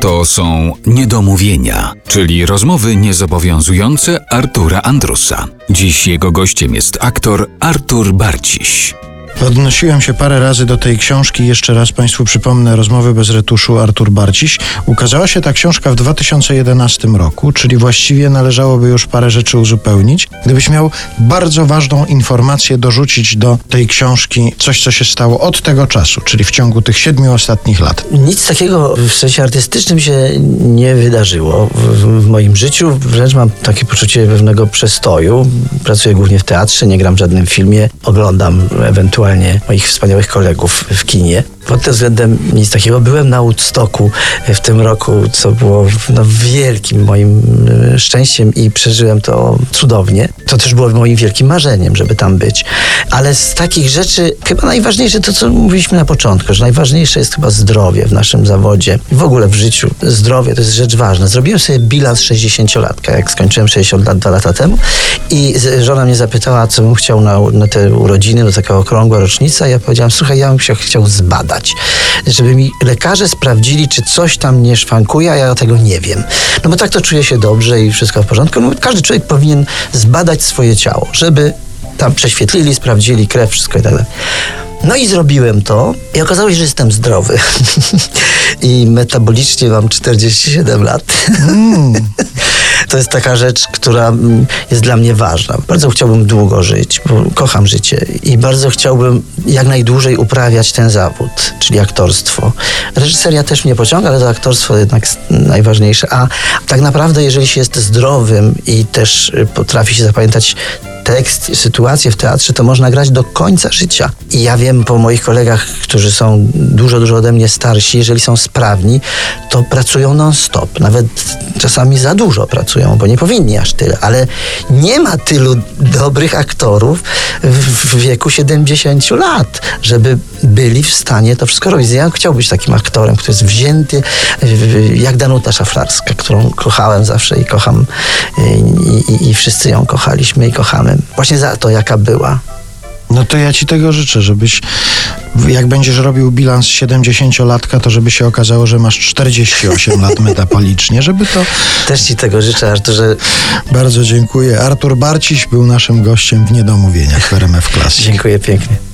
To są niedomówienia, czyli rozmowy niezobowiązujące Artura Andrusa. Dziś jego gościem jest aktor Artur Barciś. Odnosiłem się parę razy do tej książki. Jeszcze raz Państwu przypomnę rozmowy bez retuszu Artur Barciś. Ukazała się ta książka w 2011 roku, czyli właściwie należałoby już parę rzeczy uzupełnić. Gdybyś miał bardzo ważną informację dorzucić do tej książki, coś co się stało od tego czasu, czyli w ciągu tych siedmiu ostatnich lat. Nic takiego w sensie artystycznym się nie wydarzyło w, w moim życiu. Wręcz mam takie poczucie pewnego przestoju. Pracuję głównie w teatrze, nie gram w żadnym filmie, oglądam ewentualnie moich wspaniałych kolegów w kinie. Pod tym względem nic takiego. Byłem na Woodstocku w tym roku, co było no, wielkim moim e, szczęściem i przeżyłem to cudownie. To też było moim wielkim marzeniem, żeby tam być. Ale z takich rzeczy chyba najważniejsze to, co mówiliśmy na początku, że najważniejsze jest chyba zdrowie w naszym zawodzie w ogóle w życiu. Zdrowie to jest rzecz ważna. Zrobiłem sobie bilans 60-latka, jak skończyłem 60 lat dwa lata temu i żona mnie zapytała, co bym chciał na, na te urodziny, do taka okrągła rocznica. Ja powiedziałam, słuchaj, ja bym się chciał zbadać badać, żeby mi lekarze sprawdzili, czy coś tam nie szwankuje, a ja tego nie wiem. No bo tak to czuję się dobrze i wszystko w porządku. No, każdy człowiek powinien zbadać swoje ciało, żeby tam prześwietlili, sprawdzili krew, wszystko i tak dalej. No i zrobiłem to i okazało się, że jestem zdrowy. I metabolicznie mam 47 lat. Mm. To jest taka rzecz, która jest dla mnie ważna. Bardzo chciałbym długo żyć, bo kocham życie i bardzo chciałbym jak najdłużej uprawiać ten zawód, czyli aktorstwo. Reżyseria też mnie pociąga, ale to aktorstwo jednak najważniejsze. A tak naprawdę, jeżeli się jest zdrowym i też potrafi się zapamiętać tekst, sytuację w teatrze, to można grać do końca życia. I ja wiem po moich kolegach, którzy są dużo, dużo ode mnie starsi, jeżeli są sprawni, to pracują non-stop. Nawet czasami za dużo pracują, bo nie powinni aż tyle. Ale nie ma tylu dobrych aktorów w wieku 70 lat, żeby byli w stanie to wszystko robić. Ja chciałbym być takim aktorem, który jest wzięty, jak Danuta Szaflarska, którą kochałem zawsze i kocham i, i, i wszyscy ją kochaliśmy i kochamy właśnie za to, jaka była. No to ja ci tego życzę, żebyś jak będziesz robił bilans 70-latka, to żeby się okazało, że masz 48 lat metabolicznie, żeby to... Też ci tego życzę, Arturze. Bardzo dziękuję. Artur Barciś był naszym gościem w Niedomówieniach w RMF Classic. Dziękuję pięknie.